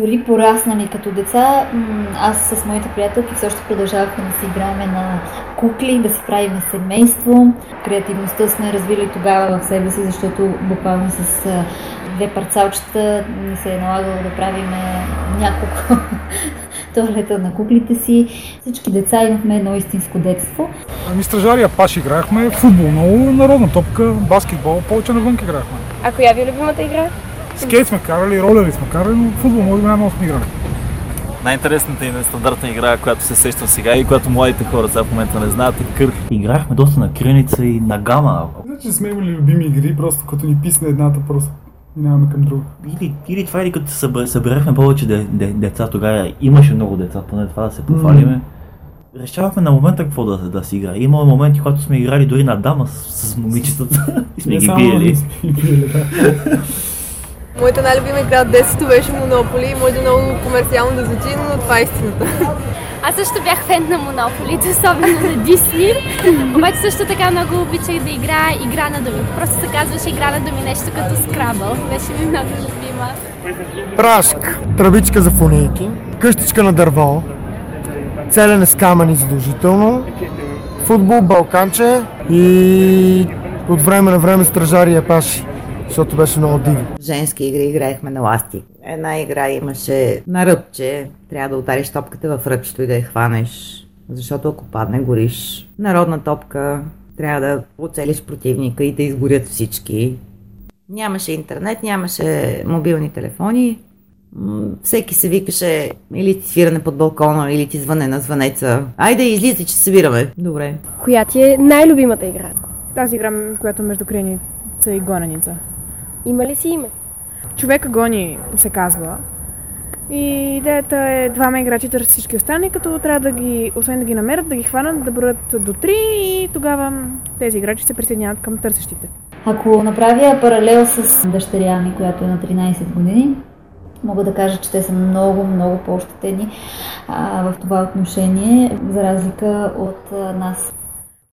дори пораснали като деца, аз с моите приятелки все още продължавахме да си играем на кукли, да си правим семейство. Креативността сме развили тогава в себе си, защото буквално с две парцалчета ни се е налагало да правим няколко туалета на куклите си. Всички деца имахме едно истинско детство. Ами стражария паш играхме, футбол много, народна топка, баскетбол, повече навън играхме. А коя ви е любимата игра? Скейт сме карали, ролери сме карали, но футбол може би най-много сме играли. Най-интересната и нестандартна игра, която се сещам сега и която младите хора сега в момента не знаят е кър. Играхме доста на креница и на гама. Значи сме имали любими игри, просто като ни писне едната, просто минаваме към друга. Или, или това или като събирахме повече де, де, деца, тогава имаше много деца, поне това да се похвалиме. Mm. Решавахме на момента какво да, да си играе. Има моменти, когато сме играли дори на дама с, с момичетата и сме ги биели. Моята най-любима игра от детството беше Монополи. Може много комерциално да звучи, но това е истината. Аз също бях фен на Монополите, особено на Дисни. Обаче също така много обичах да играя игра на думи. Просто се казваше игра на думи, нещо като скрабъл. Беше ми много любима. Прашк, тръбичка за фунийки, къщичка на дърво, целене с камъни задължително, футбол, балканче и от време на време стражария паши, защото беше много диво. Женски игри играехме на ластик. Една игра имаше на ръбче. Трябва да удариш топката в ръбчето и да я хванеш. Защото ако падне, гориш. Народна топка. Трябва да оцелиш противника и да изгорят всички. Нямаше интернет, нямаше мобилни телефони. Всеки се викаше или ти свиране под балкона, или ти звъне на звънеца. Айде, излизай, че се събираме. Добре. Коя ти е най-любимата игра? Тази игра, която е между креница и гоненица. Има ли си име? Човека гони се казва. И идеята е двама играчи търсят всички останали, като трябва да ги, освен да ги намерят, да ги хванат, да броят до три и тогава тези играчи се присъединяват към търсещите. Ако направя паралел с дъщеря ми, която е на 13 години, мога да кажа, че те са много, много по-щетени а, в това отношение, за разлика от нас.